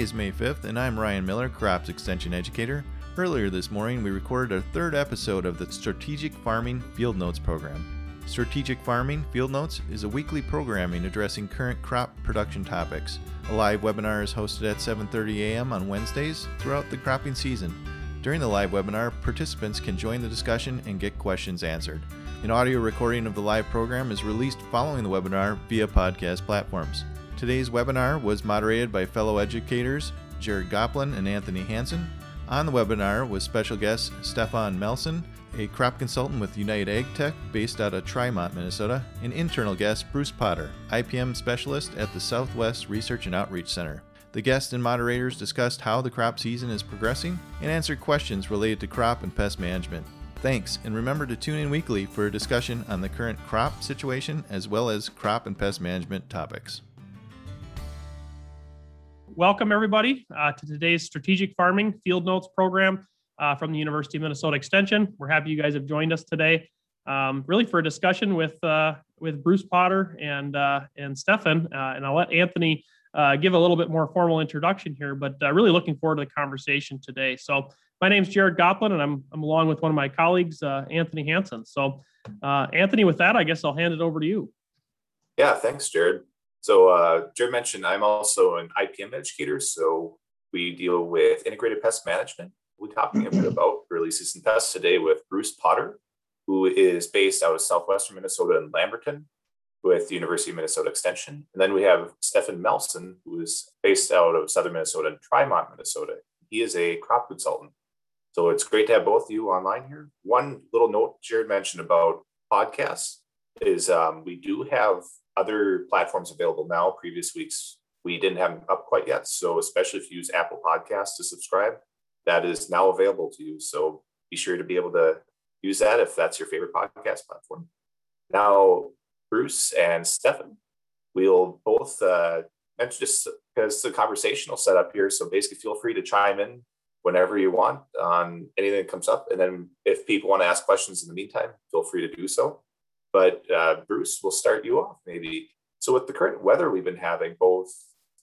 Today is May 5th, and I'm Ryan Miller, Crops Extension Educator. Earlier this morning, we recorded our third episode of the Strategic Farming Field Notes program. Strategic Farming Field Notes is a weekly programming addressing current crop production topics. A live webinar is hosted at 7:30 a.m. on Wednesdays throughout the cropping season. During the live webinar, participants can join the discussion and get questions answered. An audio recording of the live program is released following the webinar via podcast platforms. Today's webinar was moderated by fellow educators Jared Goplin and Anthony Hanson. On the webinar was special guest Stefan Melson, a crop consultant with United Ag Tech based out of Trimont, Minnesota, and internal guest Bruce Potter, IPM specialist at the Southwest Research and Outreach Center. The guests and moderators discussed how the crop season is progressing and answered questions related to crop and pest management. Thanks, and remember to tune in weekly for a discussion on the current crop situation as well as crop and pest management topics welcome everybody uh, to today's strategic farming field notes program uh, from the University of Minnesota Extension. We're happy you guys have joined us today, um, really for a discussion with uh, with Bruce Potter and uh, and Stefan. Uh, and I'll let Anthony uh, give a little bit more formal introduction here, but really looking forward to the conversation today. So my name is Jared Goplin, and I'm I'm along with one of my colleagues, Anthony Hanson. So Anthony, with that, I guess I'll hand it over to you. Yeah, thanks, Jared. So uh, Jared mentioned I'm also an IPM educator. So we deal with integrated pest management. We're talking a bit about early season pests today with Bruce Potter, who is based out of southwestern Minnesota in Lamberton with the University of Minnesota Extension. And then we have Stefan Melson, who is based out of southern Minnesota in Trimont, Minnesota. He is a crop consultant. So it's great to have both of you online here. One little note Jared mentioned about podcasts is um, we do have other platforms available now. Previous weeks, we didn't have them up quite yet. So, especially if you use Apple Podcasts to subscribe, that is now available to you. So, be sure to be able to use that if that's your favorite podcast platform. Now, Bruce and Stefan, we'll both uh, just because the conversational setup here. So, basically, feel free to chime in whenever you want on anything that comes up. And then, if people want to ask questions in the meantime, feel free to do so. But uh, Bruce, we'll start you off maybe. So with the current weather we've been having, both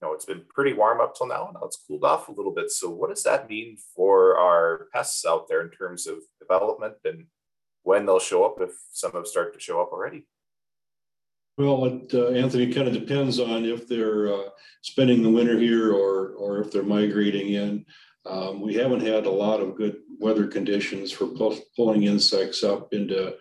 you know it's been pretty warm up till now. And now it's cooled off a little bit. So what does that mean for our pests out there in terms of development and when they'll show up? If some have started to show up already. Well, it, uh, Anthony, kind of depends on if they're uh, spending the winter here or or if they're migrating in. Um, we haven't had a lot of good weather conditions for pulling insects up into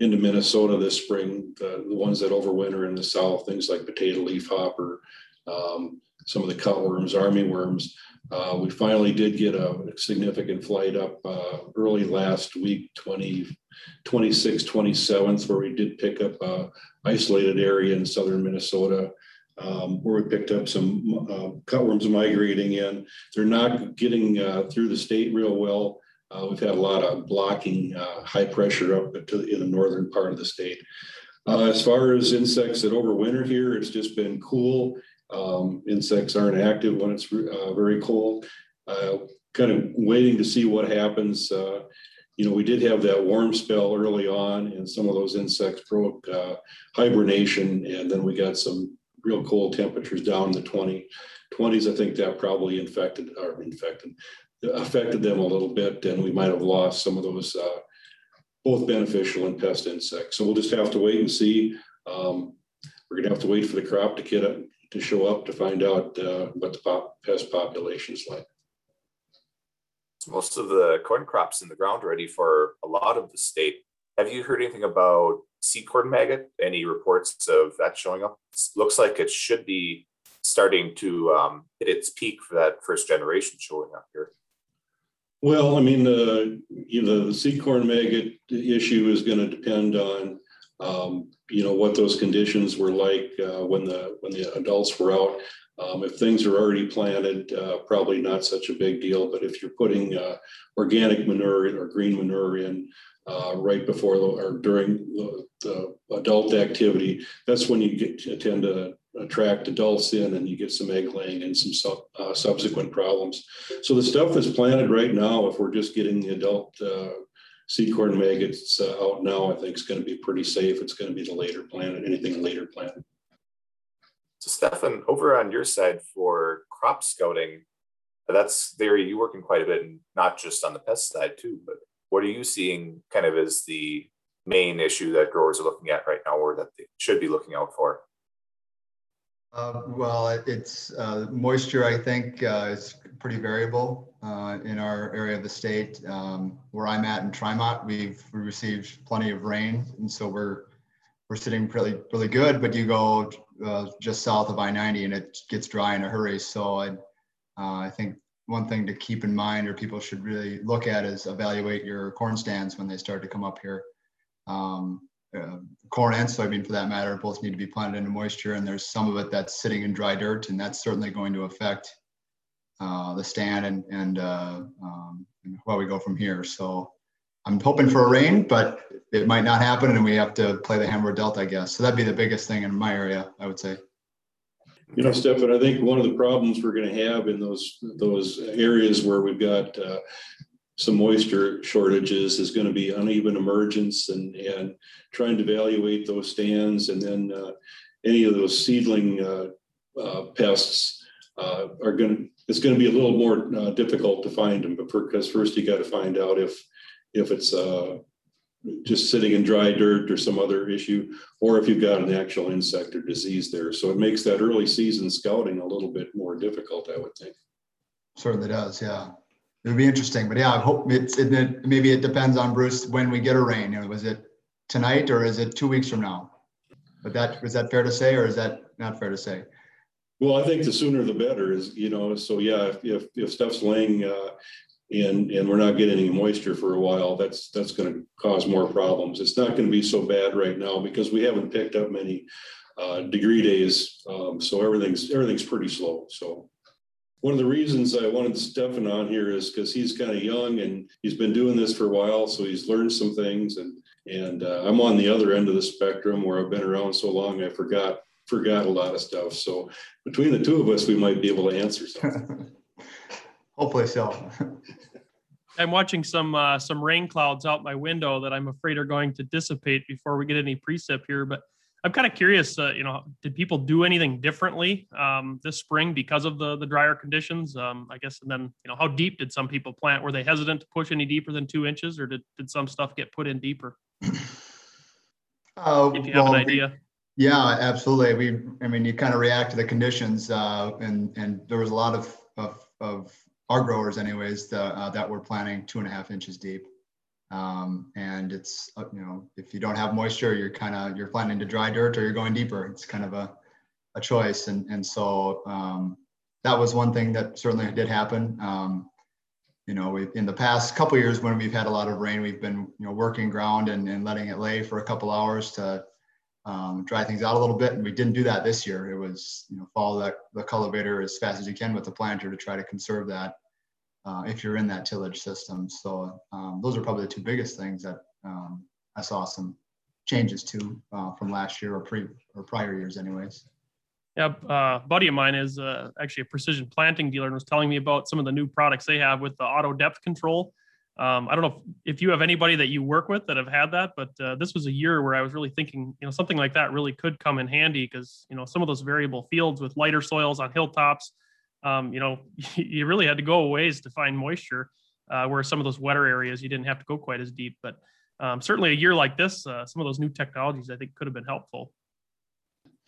into Minnesota this spring, the, the ones that overwinter in the south, things like potato leaf hopper, um, some of the cutworms, army worms. Uh, we finally did get a significant flight up uh, early last week, 20, 26, 27th, where we did pick up a isolated area in southern Minnesota um, where we picked up some uh, cutworms migrating in. They're not getting uh, through the state real well. Uh, we've had a lot of blocking uh, high pressure up to in the northern part of the state. Uh, as far as insects that overwinter here, it's just been cool. Um, insects aren't active when it's uh, very cold. Uh, kind of waiting to see what happens. Uh, you know, we did have that warm spell early on, and some of those insects broke hibernation, and then we got some real cold temperatures down in the 20, 20s. I think that probably infected or infected affected them a little bit, and we might have lost some of those uh, both beneficial and pest insects. So we'll just have to wait and see. Um, we're going to have to wait for the crop to get up, to show up to find out uh, what the pop, pest population is like. Most of the corn crops in the ground ready for a lot of the state. Have you heard anything about seed corn maggot? Any reports of that showing up? Looks like it should be starting to um, hit its peak for that first generation showing up here. Well, I mean, the you know the seed corn maggot issue is going to depend on um, you know what those conditions were like uh, when the when the adults were out. Um, if things are already planted, uh, probably not such a big deal. But if you're putting uh, organic manure or green manure in uh, right before the, or during the, the, adult activity, that's when you get tend to attract adults in and you get some egg laying and some sub, uh, subsequent problems. So the stuff that's planted right now, if we're just getting the adult uh, seed corn maggots uh, out now, I think it's going to be pretty safe. It's going to be the later planted, anything later planted. So Stefan, over on your side for crop scouting, That's there. You working quite a bit, and not just on the pest side too. But what are you seeing kind of as the main issue that growers are looking at right now, or that they should be looking out for? Uh, well, it's uh, moisture. I think uh, is pretty variable uh, in our area of the state. Um, where I'm at in Trimont, we've received plenty of rain, and so we're we're sitting pretty really good. But you go uh, just south of I-90, and it gets dry in a hurry. So I uh, I think one thing to keep in mind, or people should really look at, is evaluate your corn stands when they start to come up here. Um, uh, corn and soybean for that matter both need to be planted into moisture and there's some of it that's sitting in dry dirt and that's certainly going to affect uh, the stand and, and, uh, um, and where we go from here. So i'm hoping for a rain but it might not happen and we have to play the hammer dealt i guess. So that'd be the biggest thing in my area i would say. You know, Stefan, I think one of the problems we're going to have in those those areas where we've got uh, some moisture shortages is going to be uneven emergence and, and trying to evaluate those stands and then uh, any of those seedling uh, uh, pests uh, are going to, it's going to be a little more uh, difficult to find them because first you got to find out if if it's uh, just sitting in dry dirt or some other issue or if you've got an actual insect or disease there. So it makes that early season scouting a little bit more difficult i would think. Certainly does yeah it would be interesting. But yeah, I hope it's it, maybe it depends on Bruce when we get a rain. You know, was it tonight or is it two weeks from now? But that is that fair to say, or is that not fair to say? Well, I think the sooner the better is, you know, so yeah, if, if, if stuff's laying uh, and, and we're not getting any moisture for a while, that's, that's going to cause more problems. It's not going to be so bad right now because we haven't picked up many uh, degree days. Um, so everything's, everything's pretty slow. So one of the reasons I wanted Stefan on here is because he's kind of young and he's been doing this for a while, so he's learned some things. And and uh, I'm on the other end of the spectrum where I've been around so long I forgot forgot a lot of stuff. So between the two of us, we might be able to answer something. Hopefully so. I'm watching some uh, some rain clouds out my window that I'm afraid are going to dissipate before we get any precip here, but I'm kind of curious. Uh, you know, did people do anything differently um, this spring because of the the drier conditions? Um, I guess, and then you know, how deep did some people plant? Were they hesitant to push any deeper than two inches, or did did some stuff get put in deeper? Uh, if you have an idea. We, yeah, absolutely. We, I mean, you kind of react to the conditions, uh, and and there was a lot of of, of our growers, anyways, the, uh, that were planting two and a half inches deep. Um, and it's, uh, you know, if you don't have moisture, you're kind of, you're planting to dry dirt or you're going deeper. It's kind of a, a choice. And, and so um, that was one thing that certainly did happen. Um, you know, we in the past couple years when we've had a lot of rain, we've been, you know, working ground and, and letting it lay for a couple hours to um, dry things out a little bit. And we didn't do that this year. It was, you know, follow that, the cultivator as fast as you can with the planter to try to conserve that uh, if you're in that tillage system. So um, those are probably the two biggest things that um, I saw some changes to uh, from last year or pre or prior years, anyways. Yeah, uh, buddy of mine is uh, actually a precision planting dealer and was telling me about some of the new products they have with the auto depth control. Um, I don't know if, if, you have anybody that you work with that have had that, but uh, this was a year where I was really thinking, you know, something like that really could come in handy because, you know, some of those variable fields with lighter soils on hilltops, um, you know, you really had to go a ways to find moisture. Uh, where some of those wetter areas you didn't have to go quite as deep. But um, certainly a year like this, uh, some of those new technologies I think could have been helpful.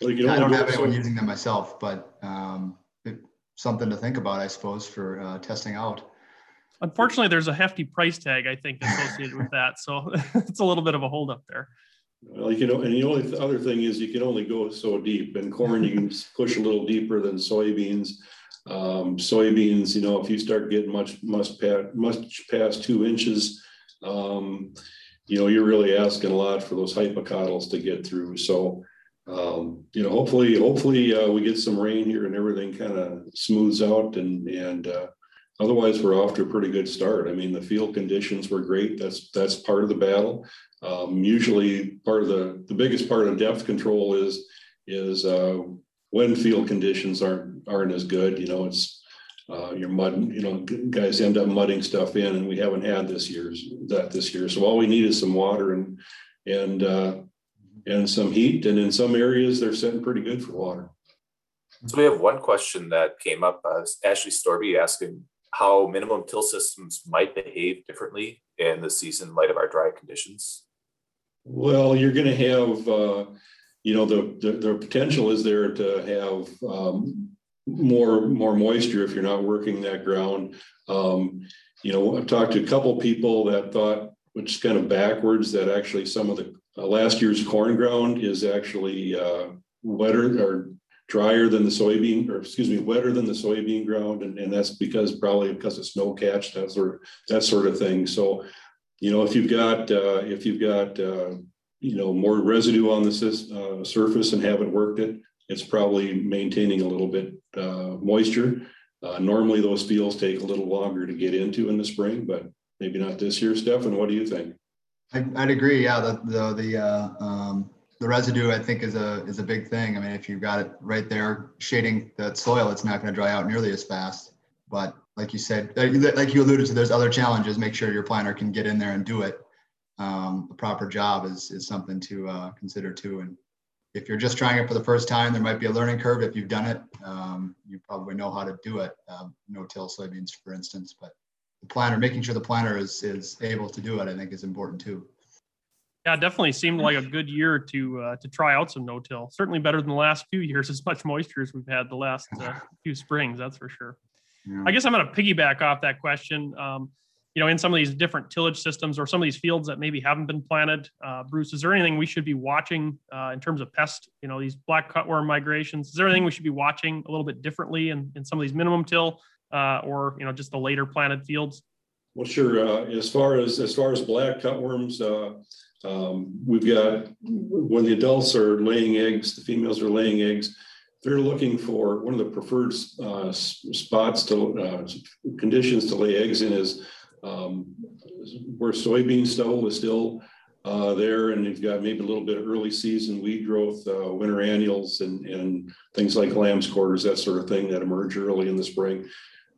Well, I don't have anyone using them myself, but um, it, something to think about, I suppose, for uh, testing out. Unfortunately, there's a hefty price tag I think associated with that, so it's a little bit of a holdup there. Well, you know, and the only other thing is you can only go so deep. In corn, you can push a little deeper than soybeans. Um, soybeans, you know, if you start getting much much past, much past two inches, um, you know, you're really asking a lot for those hypocotyls to get through. So, um, you know, hopefully, hopefully uh, we get some rain here and everything kind of smooths out and and uh, otherwise we're off to a pretty good start. I mean, the field conditions were great. That's that's part of the battle. Um, usually, part of the the biggest part of depth control is is uh, when field conditions aren't aren't as good. You know, it's uh, you're mud. You know, guys end up mudding stuff in, and we haven't had this year's that this year. So all we need is some water and and uh, and some heat. And in some areas, they're setting pretty good for water. So we have one question that came up. Uh, Ashley Storby asking, how minimum till systems might behave differently in the season in light of our dry conditions? Well, you're going to have, uh, you know, the, the, the potential is there to have um, more more moisture if you're not working that ground. Um, you know, I've talked to a couple people that thought, which is kind of backwards, that actually some of the uh, last year's corn ground is actually uh, wetter or drier than the soybean, or excuse me, wetter than the soybean ground, and, and that's because probably because of snow catch, that sort of that sort of thing. So, you know, if you've got uh, if you've got uh, you know more residue on the uh, surface and haven't worked it, it's probably maintaining a little bit uh, moisture. Uh, normally, those fields take a little longer to get into in the spring, but maybe not this year. Stefan, what do you think? I, would agree. Yeah, the the the uh, um, the residue I think is a is a big thing. I mean, if you've got it right there shading that soil, it's not going to dry out nearly as fast. But like you said, like you alluded to, there's other challenges. Make sure your planter can get in there and do it. Um, the proper job is is something to uh, consider too. And if you're just trying it for the first time, there might be a learning curve. If you've done it, um, you probably know how to do it. Um, no-till soybeans, for instance, but the planter, making sure the planter is is able to do it, I think is important too. Yeah, definitely seemed like a good year to uh, to try out some no-till. Certainly better than the last few years, as much moisture as we've had the last uh, few springs. That's for sure. Yeah. I guess I'm going to piggyback off that question. Um, you know, in some of these different tillage systems or some of these fields that maybe haven't been planted, uh, Bruce, is there anything we should be watching uh, in terms of pest? You know, these black cutworm migrations. Is there anything we should be watching a little bit differently in, in some of these minimum till uh, or you know just the later planted fields? Well, sure. Uh, as far as as far as black cutworms, uh, um, we've got when the adults are laying eggs, the females are laying eggs. They're looking for one of the preferred uh, spots to conditions to lay eggs in is um, where soybean stubble is still uh, there, and you've got maybe a little bit of early season weed growth, uh, winter annuals, and, and things like lamb's quarters, that sort of thing that emerge early in the spring.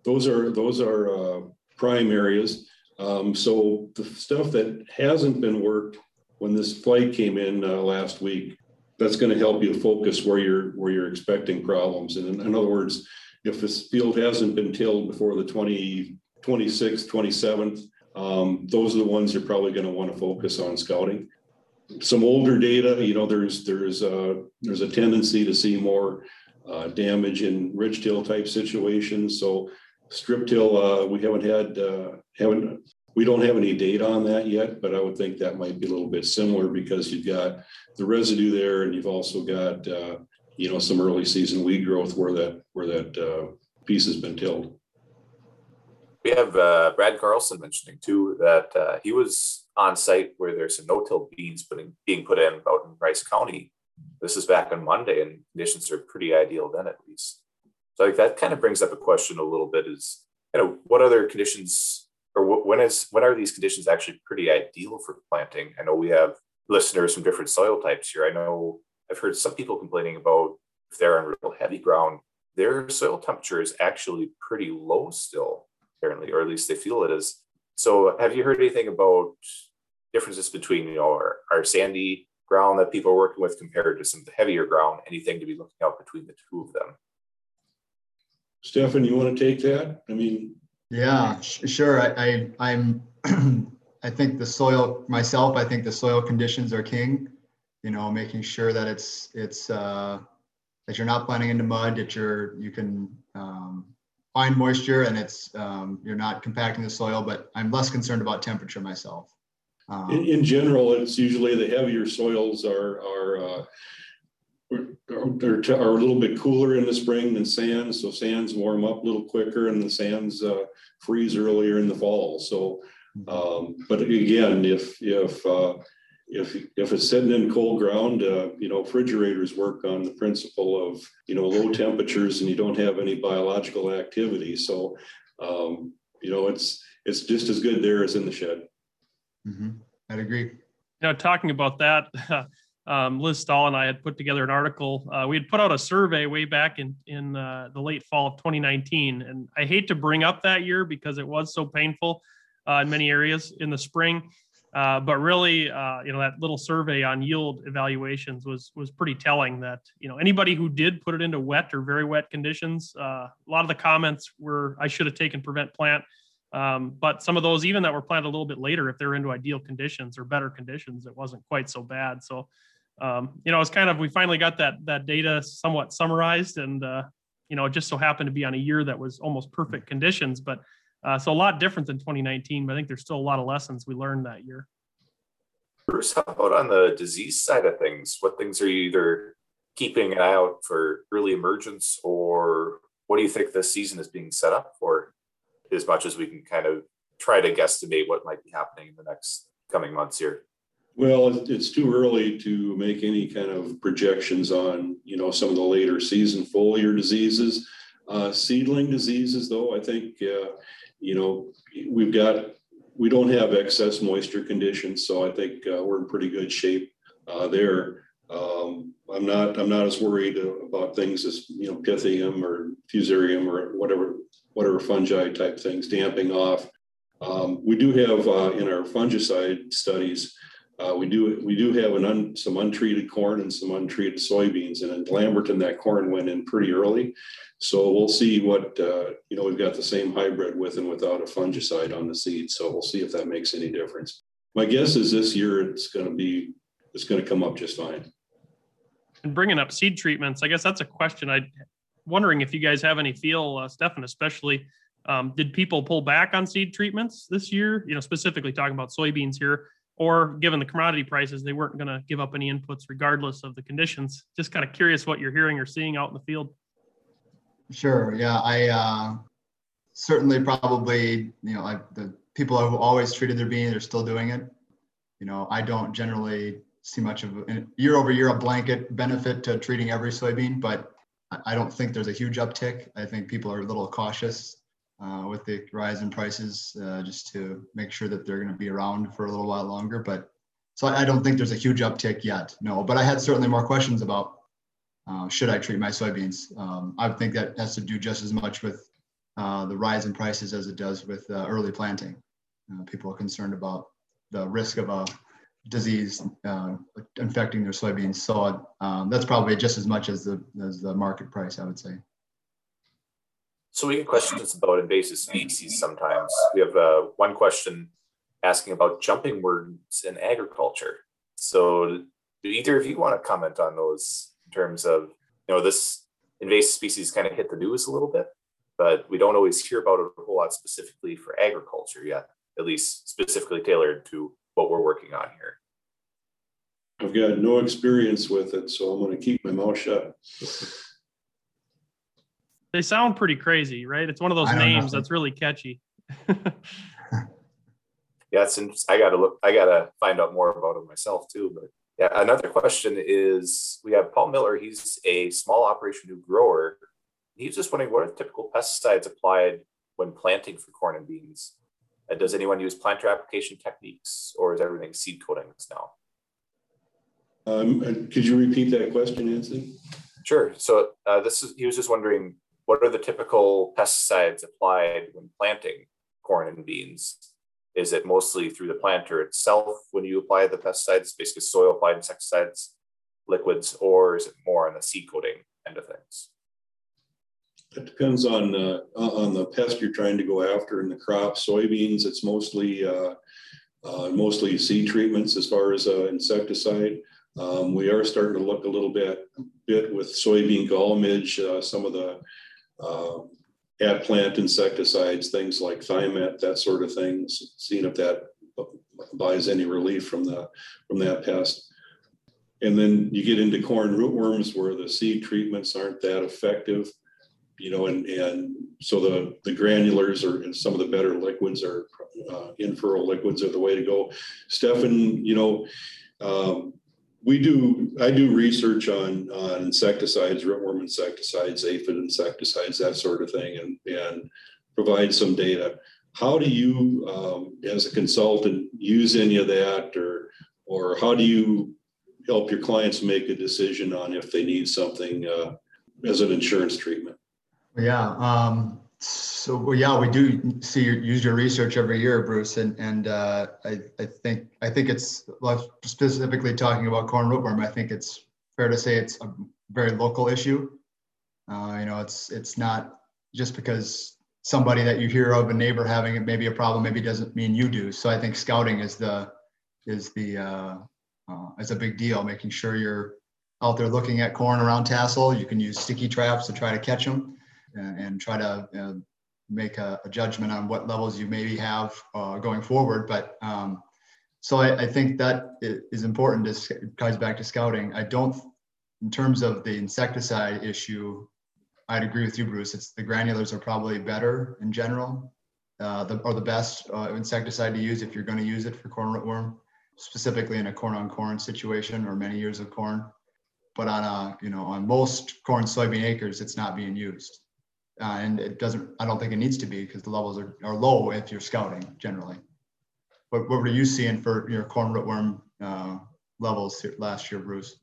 Those are those are uh, prime areas. Um, so the stuff that hasn't been worked when this flight came in uh, last week, that's going to help you focus where you're where you're expecting problems. And in, in other words, if this field hasn't been tilled before the 20 26th, 27th. Um, those are the ones you're probably going to want to focus on scouting. Some older data, you know, there's there's a, there's a tendency to see more uh, damage in ridge till type situations. So strip till, uh, we haven't had uh, haven't we don't have any data on that yet, but I would think that might be a little bit similar because you've got the residue there, and you've also got uh, you know some early season weed growth where that where that uh, piece has been tilled we have uh, Brad Carlson mentioning too that uh, he was on site where there's some no-till beans putting, being put in out in Rice County. This is back on Monday, and conditions are pretty ideal then, at least. So like that kind of brings up a question a little bit: is you know what other conditions or when is when are these conditions actually pretty ideal for planting? I know we have listeners from different soil types here. I know I've heard some people complaining about if they're on real heavy ground, their soil temperature is actually pretty low still apparently, or at least they feel it is. So, have you heard anything about differences between you know our, our sandy ground that people are working with compared to some of the heavier ground? Anything to be looking out between the two of them? Stefan, you want to take that? I mean, yeah, sure. I, I I'm I think the soil myself. I think the soil conditions are king. You know, making sure that it's it's uh, that you're not planting into mud. That you're you can um, find moisture and it's um, you're not compacting the soil, but I'm less concerned about temperature myself. Um, in, in, general, it's usually the heavier soils are are uh, are, are, a little bit cooler in the spring than sands. So sands warm up a little quicker, and the sands uh, freeze earlier in the fall. So, mm-hmm. um, but again, if if uh, if if it's sitting in cold ground, uh, you know, refrigerators work on the principle of you know low temperatures and you don't have any biological activity. So, um, you know, it's it's just as good there as in the shed. Mm-hmm. I'd agree. You know, talking about that, um, Liz Stahl and I had put together an article. Uh, we had put out a survey way back in in uh, the late fall of 2019, and I hate to bring up that year because it was so painful uh, in many areas in the spring Uh, but really, uh, you know, that little survey on yield evaluations was was pretty telling. That you know anybody who did put it into wet or very wet conditions, uh, a lot of the comments were, "I should have taken prevent plant." Um, but some of those, even that were planted a little bit later, if they're into ideal conditions or better conditions, it wasn't quite so bad. So, um, you know, it's kind of we finally got that that data somewhat summarized, and uh, you know, it just so happened to be on a year that was almost perfect conditions, but uh, so a lot different than 2019, but I think there's still a lot of lessons we learned that year. Bruce, how about on the disease side of things? What things are you either keeping an eye out for early emergence, or what do you think this season is being set up for? As much as we can kind of try to guesstimate what might be happening in the next coming months here. Well, it's too early to make any kind of projections on, you know, some of the later season foliar diseases. Uh, seedling diseases, though, I think uh, you know, we've got, we don't have excess moisture conditions, so I think uh, we're in pretty good shape uh, there. Um, I'm not, I'm not as worried about things as, you know, Pythium or Fusarium or whatever, whatever fungi type things damping off. Um, we do have uh, in our fungicide studies, uh, we do we do have an un, some untreated corn and some untreated soybeans, and in Lamberton that corn went in pretty early, so we'll see what uh, you know. We've got the same hybrid with and without a fungicide on the seed, so we'll see if that makes any difference. My guess is this year it's going to be it's going to come up just fine. And bringing up seed treatments, I guess that's a question. I'm wondering if you guys have any feel, uh, Stefan, especially. Um, did people pull back on seed treatments this year? You know, specifically talking about soybeans here or given the commodity prices, they weren't going to give up any inputs regardless of the conditions. Just kind of curious what you're hearing or seeing out in the field. Sure. Yeah, I uh, certainly probably you know I, the people who always treated their bean, they're still doing it. You know, I don't generally see much of a, year over year a blanket benefit to treating every soybean, but I don't think there's a huge uptick. I think people are a little cautious uh, with the rise in prices uh, just to make sure that they're going to be around for a little while longer. But so I don't think there's a huge uptick yet. No, but I had certainly more questions about uh, should I treat my soybeans. Um, I think that has to do just as much with uh, the rise in prices as it does with uh, early planting. Uh, people are concerned about the risk of a disease infecting their soybeans. So um, that's probably just as much as the as the market price, I would say. So we get questions about invasive species sometimes. We have uh, one question asking about jumping worms in agriculture. So do either of you want to comment on those in terms of, you know, this invasive species kind of hit the news a little bit, but we don't always hear about it a whole lot specifically for agriculture yet, at least specifically tailored to what we're working on here. I've got no experience with it, so I'm going to keep my mouth shut. They sound pretty crazy, right? It's one of those names that's really catchy. yeah, it's I gotta look. I gotta find out more about it myself too. But yeah, another question is: we have Paul Miller. He's a small operation new grower. He's just wondering what are typical pesticides applied when planting for corn and beans. And does anyone use planter application techniques, or is everything seed coatings now? Um, uh, could you repeat that question, Nancy? Sure. So uh, this is he was just wondering what are the typical pesticides applied when planting corn and beans? Is it mostly through the planter itself when you apply the pesticides, basically soil applied insecticides, liquids, or is it more on the seed coating end of things? It depends on uh, on the pest you're trying to go after in the crop. Soybeans, it's mostly uh, uh, mostly seed treatments as far as uh, insecticide. Um, we are starting to look a little bit bit with soybean gall midge. Uh, some of the uh, at plant insecticides, things like Thimet, that sort of thing, seeing if that buys any relief from the from that pest. And then you get into corn rootworms where the seed treatments aren't that effective, you know, and and so the the granulars or and some of the better liquids are uh, in-furrow liquids are the way to go. Stefan, you know, um, we do i do research on on insecticides rootworm insecticides aphid insecticides that sort of thing and and provide some data. How do you um, as a consultant use any of that or or how do you help your clients make a decision on if they need something uh, as an insurance treatment? Yeah um, So well, yeah, we do see use your research every year, Bruce, and and uh, I I think I think it's specifically talking about corn rootworm. I think it's fair to say it's a very local issue. Uh, you know, it's it's not just because somebody that you hear of a neighbor having it maybe a problem maybe doesn't mean you do. So I think scouting is the is the uh, uh, is a big deal. Making sure you're out there looking at corn around tassel. You can use sticky traps to try to catch them and, try to uh, make a, a, judgment on what levels you maybe have uh, going forward. But um, so I, I, think that is important. This ties back to scouting. I don't, in terms of the insecticide issue, I'd agree with you, Bruce. It's the granulars are probably better in general, uh, the, or the best uh, insecticide to use if you're going to use it for corn rootworm, specifically in a corn on corn situation or many years of corn. But on a, you know, on most corn soybean acres, it's not being used uh, and it doesn't. I don't think it needs to be because the levels are, are low if you're scouting generally. But what were you seeing for your corn rootworm uh, levels last year, Bruce?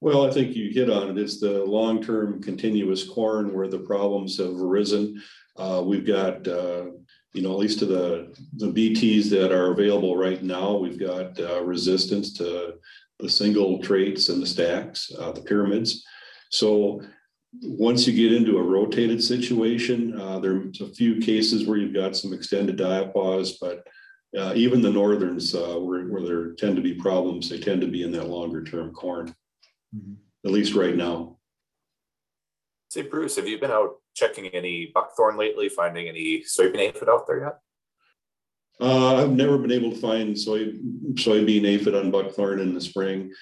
Well, I think you hit on it. It's the long-term continuous corn where the problems have arisen. Uh, we've got, uh, you know, at least to the the BTs that are available right now, we've got uh, resistance to the single traits and the stacks, uh, the pyramids. So once you get into a rotated situation, uh, there's a few cases where you've got some extended diapause, but uh, even the northerns, uh, where, where there tend to be problems, they tend to be in that longer term corn, mm-hmm. at least right now. Say, Bruce, have you been out checking any buckthorn lately, finding any soybean aphid out there yet? Uh, I've never been able to find soy, soybean aphid on buckthorn in the spring.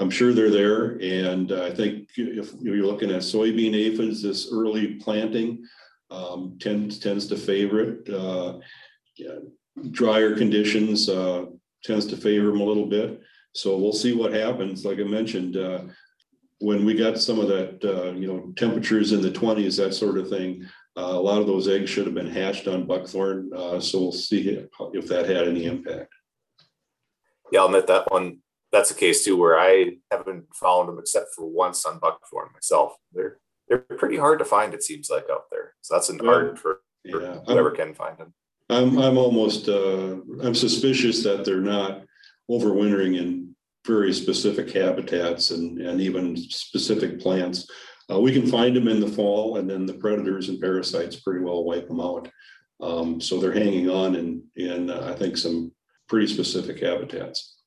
I'm sure they're there. And I think if you're looking at soybean aphids, this early planting um, tends, tends to favor it. Uh, yeah, drier conditions uh, tends to favor them a little bit. So we'll see what happens. Like I mentioned, uh, when we got some of that, uh, you know, temperatures in the 20s, that sort of thing, uh, a lot of those eggs should have been hatched on buckthorn. Uh, so we'll see if that had any impact. Yeah, I'll admit that one that's a case too where I haven't found them except for once on buckthorn myself. They're they're pretty hard to find. It seems like out there. So that's an yeah. art for, for yeah. whoever I'm, can find them. I'm I'm almost uh, I'm suspicious that they're not overwintering in very specific habitats and and even specific plants. Uh, we can find them in the fall, and then the predators and parasites pretty well wipe them out. Um, so they're hanging on in in uh, I think some pretty specific habitats.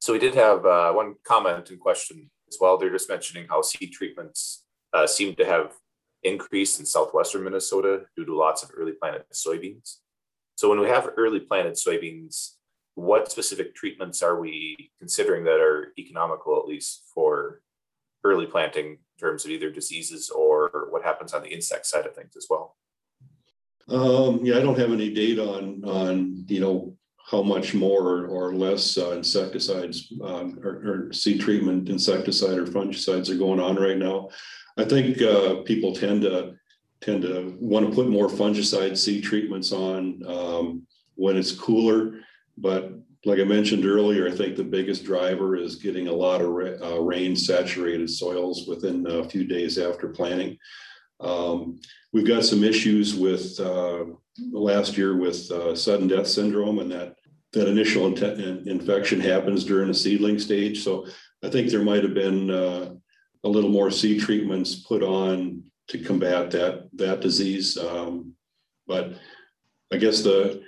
So we did have uh, one comment and question as well. They're just mentioning how seed treatments uh, seem to have increased in southwestern Minnesota due to lots of early planted soybeans. So when we have early planted soybeans, what specific treatments are we considering that are economical, at least for early planting in terms of either diseases or what happens on the insect side of things as well? Um, yeah, I don't have any data on on you know how much more or less uh, insecticides um, or, or, seed treatment insecticide or fungicides are going on right now. I think uh, people tend to tend to want to put more fungicide seed treatments on um, when it's cooler. But like I mentioned earlier, I think the biggest driver is getting a lot of ra- uh, rain saturated soils within a few days after planting. Um, we've got some issues with uh, last year with uh, sudden death syndrome, and that that initial in- infection happens during the seedling stage. So I think there might have been uh, a little more seed treatments put on to combat that that disease. Um, but I guess the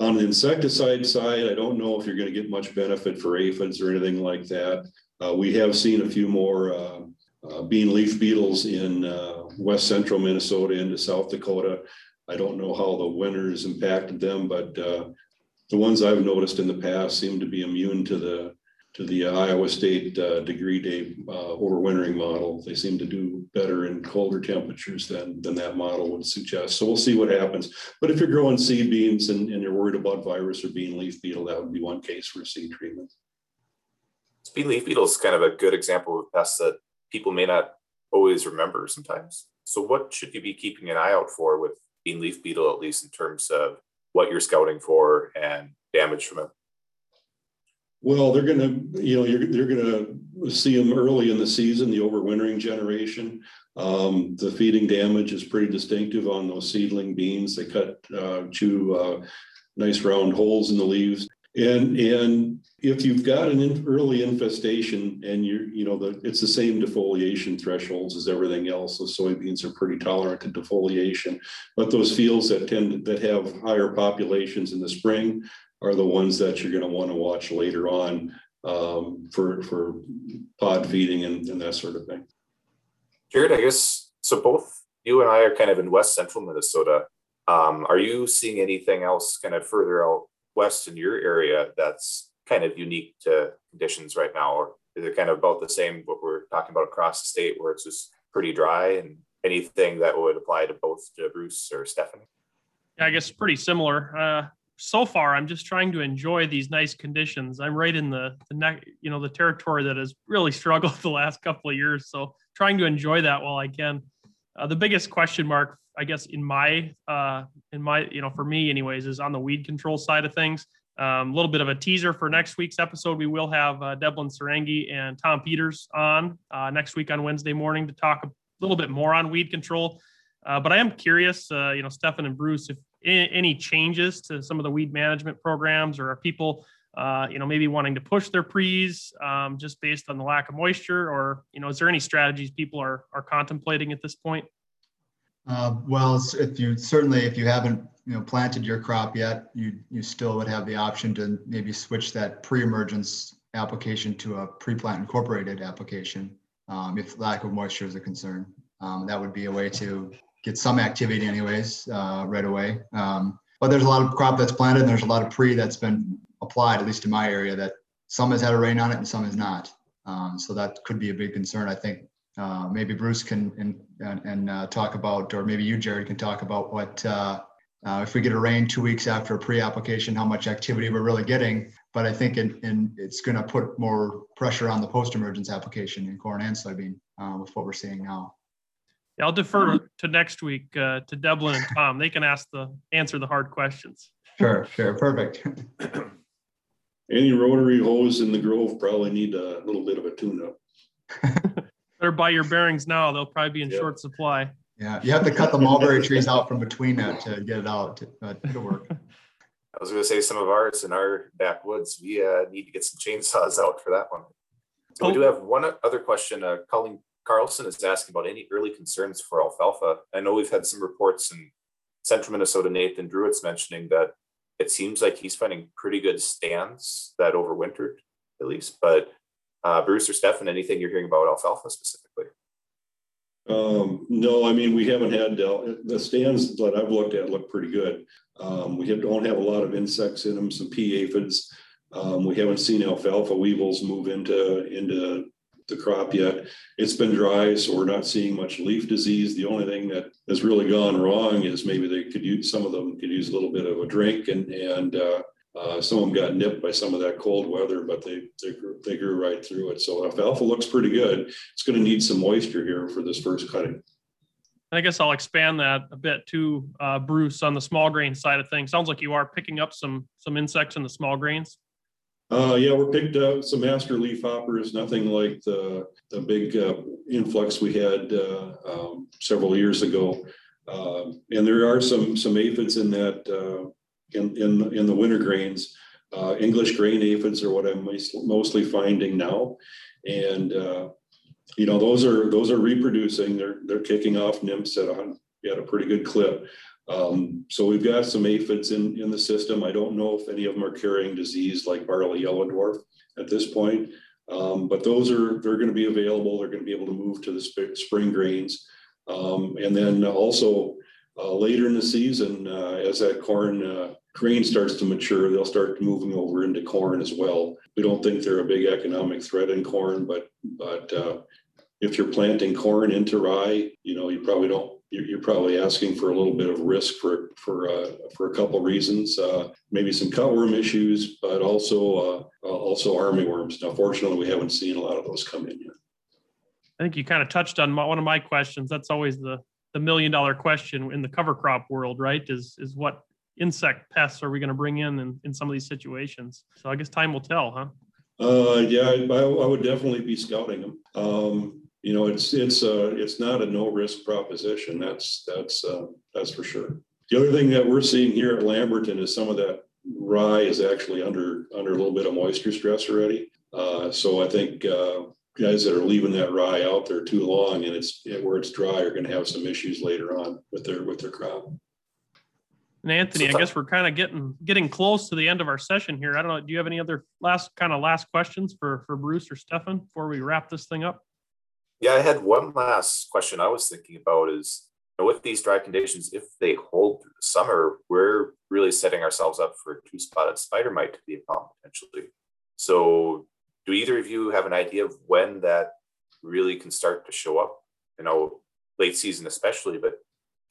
on the insecticide side, I don't know if you're going to get much benefit for aphids or anything like that. Uh, we have seen a few more uh, uh bean leaf beetles in uh, west central Minnesota into South Dakota. I don't know how the winters impacted them, but uh, the ones I've noticed in the past seem to be immune to the to the Iowa State uh, degree day uh, overwintering model. They seem to do better in colder temperatures than than that model would suggest. So we'll see what happens. But if you're growing seed beans and, and you're worried about virus or bean leaf beetle, that would be one case for seed treatment. Bean leaf beetle is kind of a good example of pests that people may not always remember sometimes. So what should you be keeping an eye out for with bean leaf beetle, at least in terms of what you're scouting for and damage from it? Well, they're gonna, you know, you're, you're gonna see them early in the season, the overwintering generation. Um, the feeding damage is pretty distinctive on those seedling beans. They cut, uh, chew, uh, nice round holes in the leaves. And, and if you've got an in- early infestation and you're, you know, the, it's the same defoliation thresholds as everything else. The soybeans are pretty tolerant to defoliation. But those fields that tend, that have higher populations in the spring are the ones that you're gonna wanna watch later on um, for, for pod feeding and, and that sort of thing. Jared, I guess, so both you and I are kind of in west central Minnesota. Um, are you seeing anything else kind of further out west in your area that's kind of unique to conditions right now? Or is it kind of about the same what we're talking about across the state where it's just pretty dry and anything that would apply to both to Bruce or Stefan? Yeah, I guess pretty similar. Uh, so far, I'm just trying to enjoy these nice conditions. I'm right in the the neck, you know, the territory that has really struggled the last couple of years. So trying to enjoy that while I can. Uh, the biggest question mark, I guess, in my uh, in my you know for me anyways, is on the weed control side of things. A um, little bit of a teaser for next week's episode. We will have uh, Debalin Sarangi and Tom Peters on uh, next week on Wednesday morning to talk a little bit more on weed control. Uh, but I am curious, uh, you know, Stefan and Bruce, if any changes to some of the weed management programs, or are people, uh, you know, maybe wanting to push their pre's um, just based on the lack of moisture, or you know, is there any strategies people are are contemplating at this point? Uh, well, if you certainly if you haven't you know planted your crop yet, you you still would have the option to maybe switch that pre-emergence application to a pre-plant incorporated application um, if lack of moisture is a concern. Um, that would be a way to get some activity anyways uh, right away. Um, but there's a lot of crop that's planted and there's a lot of pre that's been applied, at least in my area, that some has had a rain on it and some has not. Um, so that could be a big concern. I think uh, maybe Bruce can and, and uh, talk about, or maybe you, Jared, can talk about what uh, if we get a rain two weeks after a pre-application, how much activity we're really getting. But I think in, in it's going to put more pressure on the post-emergence application in corn and soybean uh, with what we're seeing now. Yeah, I'll defer to next week uh, to Debalin and Tom. They can ask the answer the hard questions. Sure, sure, perfect. Any rotary hoes in the Grove probably need a little bit of a tune-up. Better buy your bearings now. They'll probably be in Yep. short supply. Yeah, you have to cut the mulberry trees out from between that to get it out, but it'll work. I was going to say some of ours in our backwoods, we uh, need to get some chainsaws out for that one. So we do have one other question. Uh, Colleen Carlson is asking about any early concerns for alfalfa. I know we've had some reports in central Minnesota. Nathan Drewitz mentioning that it seems like he's finding pretty good stands that overwintered, at least. But uh, Bruce or Stefan, anything you're hearing about alfalfa specifically? Um, no, I mean, we haven't had, uh, the stands that I've looked at look pretty good. Um, we have, don't have a lot of insects in them, some pea aphids. Um, we haven't seen alfalfa weevils move into, into the crop yet. It's been dry, so we're not seeing much leaf disease. The only thing that has really gone wrong is maybe they could use, some of them could use a little bit of a drink and, and, uh, uh, some of them got nipped by some of that cold weather, but they, they grew, they grew right through it. So alfalfa looks pretty good. It's going to need some moisture here for this first cutting. And I guess I'll expand that a bit too, uh, Bruce, on the small grain side of things. Sounds like you are picking up some some insects in the small grains. Uh, yeah, we're picked up some aster leaf hoppers, nothing like the, the big uh, influx we had uh, um, several years ago. Um, and there are some, some aphids in that, uh, in, in, in the winter grains. Uh, English grain aphids are what I'm mostly finding now. And, uh, you know, those are, those are reproducing, they're, they're kicking off nymphs at a, at a pretty good clip. Um, so we've got some aphids in, in the system. I don't know if any of them are carrying disease like barley yellow dwarf at this point. Um, but those are, they're going to be available. They're going to be able to move to the sp- spring grains. Um, and then also uh, later in the season, uh, as that corn uh, grain starts to mature, they'll start moving over into corn as well. We don't think they're a big economic threat in corn, but but uh, if you're planting corn into rye, you know, you probably don't you're, probably asking for a little bit of risk for for uh, for a couple reasons. Uh, maybe some cutworm issues, but also uh, also armyworms. Now, fortunately, we haven't seen a lot of those come in yet. I think you kind of touched on my, one of my questions. That's always the the million dollar question in the cover crop world, right? Is is what insect pests are we going to bring in, in in some of these situations? So I guess time will tell, huh? Uh, yeah, I, I would definitely be scouting them. Um, you know, it's it's uh, it's not a no risk proposition. That's that's uh, that's for sure. The other thing that we're seeing here at Lamberton is some of that rye is actually under under a little bit of moisture stress already. Uh, so I think uh, guys that are leaving that rye out there too long and it's where it's dry are going to have some issues later on with their with their crop. And Anthony, I guess we're kind of getting getting close to the end of our session here. I don't know. Do you have any other last kind of last questions for for Bruce or Stefan before we wrap this thing up? Yeah, I had one last question I was thinking about is with these dry conditions, if they hold through the summer, we're really setting ourselves up for two spotted spider mite to be a problem potentially. So, do either of you have an idea of when that really can start to show up? You know, late season especially, but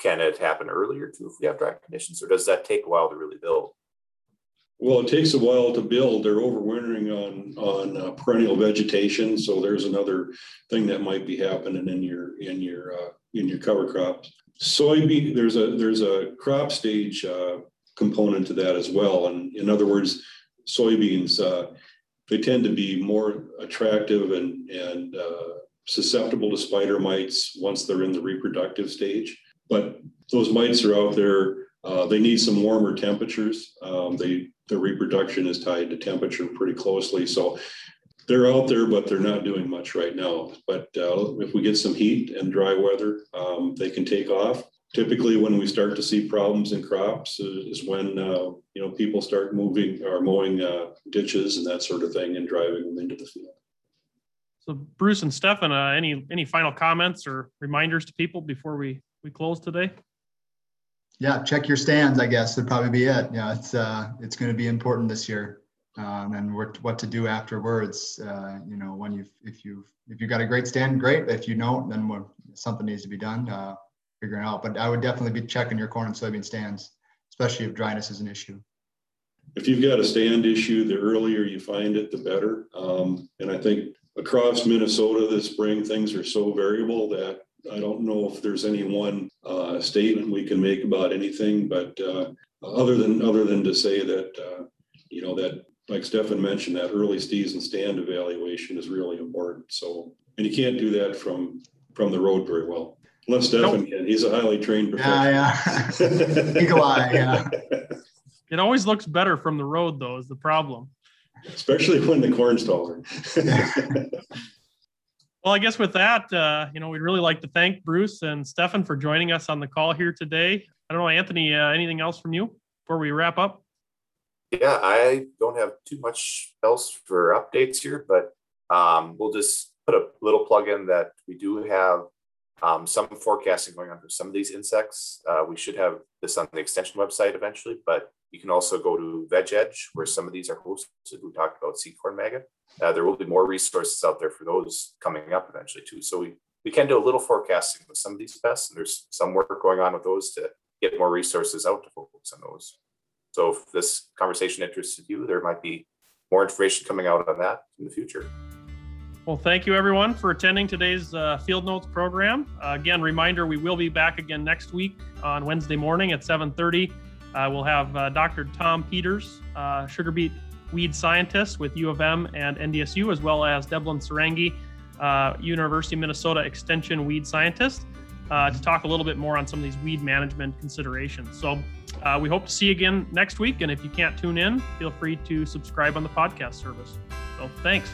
can it happen earlier too if we have dry conditions, or does that take a while to really build? Well, it takes a while to build. They're overwintering on on uh, perennial vegetation, so there's another thing that might be happening in your in your uh, in your cover crops. Soybean, there's a there's a crop stage uh, component to that as well. And in other words, soybeans uh, they tend to be more attractive and and uh, susceptible to spider mites once they're in the reproductive stage. But those mites are out there. Uh, they need some warmer temperatures. Um, they their reproduction is tied to temperature pretty closely. So they're out there, but they're not doing much right now. But uh, if we get some heat and dry weather, um, they can take off. Typically, when we start to see problems in crops, is when uh, you know people start moving or mowing uh, ditches and that sort of thing, and driving them into the field. So, Bruce and Stefan, uh, any any final comments or reminders to people before we we close today? Yeah, check your stands. I guess would probably be it. Yeah, it's uh, it's going to be important this year, um, and what what to do afterwards. Uh, you know, when you if you if you've got a great stand, great. If you don't, then what, something needs to be done. Uh, figuring out. But I would definitely be checking your corn and soybean stands, especially if dryness is an issue. If you've got a stand issue, the earlier you find it, the better. Um, and I think across Minnesota this spring, things are so variable that I don't know if there's any one uh, statement we can make about anything, but uh, other than other than to say that uh, you know that like Stefan mentioned, that early season stand evaluation is really important. So, and you can't do that from from the road very well, unless Stefan nope. can. He's a highly trained professional. Yeah, yeah. Eagle eye. Yeah. It always looks better from the road, though. Is the problem? Especially when the corn's taller. Well, I guess with that, uh, you know, we'd really like to thank Bruce and Stefan for joining us on the call here today. I don't know, Anthony, uh, anything else from you before we wrap up? Yeah, I don't have too much else for updates here, but um, we'll just put a little plug in that we do have um, some forecasting going on for some of these insects. Uh, we should have this on the extension website eventually, but you can also go to VegEdge, where some of these are hosted. We talked about seed corn maggot. Uh, there will be more resources out there for those coming up eventually too. So we, we can do a little forecasting with some of these pests, and there's some work going on with those to get more resources out to folks on those. So if this conversation interested you, there might be more information coming out on that in the future. Well, thank you everyone for attending today's uh, Field Notes program. Uh, again, reminder, we will be back again next week on Wednesday morning at 7.30. Uh, we'll have uh, Dr. Tom Peters, uh, sugar beet weed scientist with U of M and NDSU, as well as Debalin Sarangi, uh, University of Minnesota Extension weed scientist, uh, to talk a little bit more on some of these weed management considerations. So uh, we hope to see you again next week. And if you can't tune in, feel free to subscribe on the podcast service. So thanks.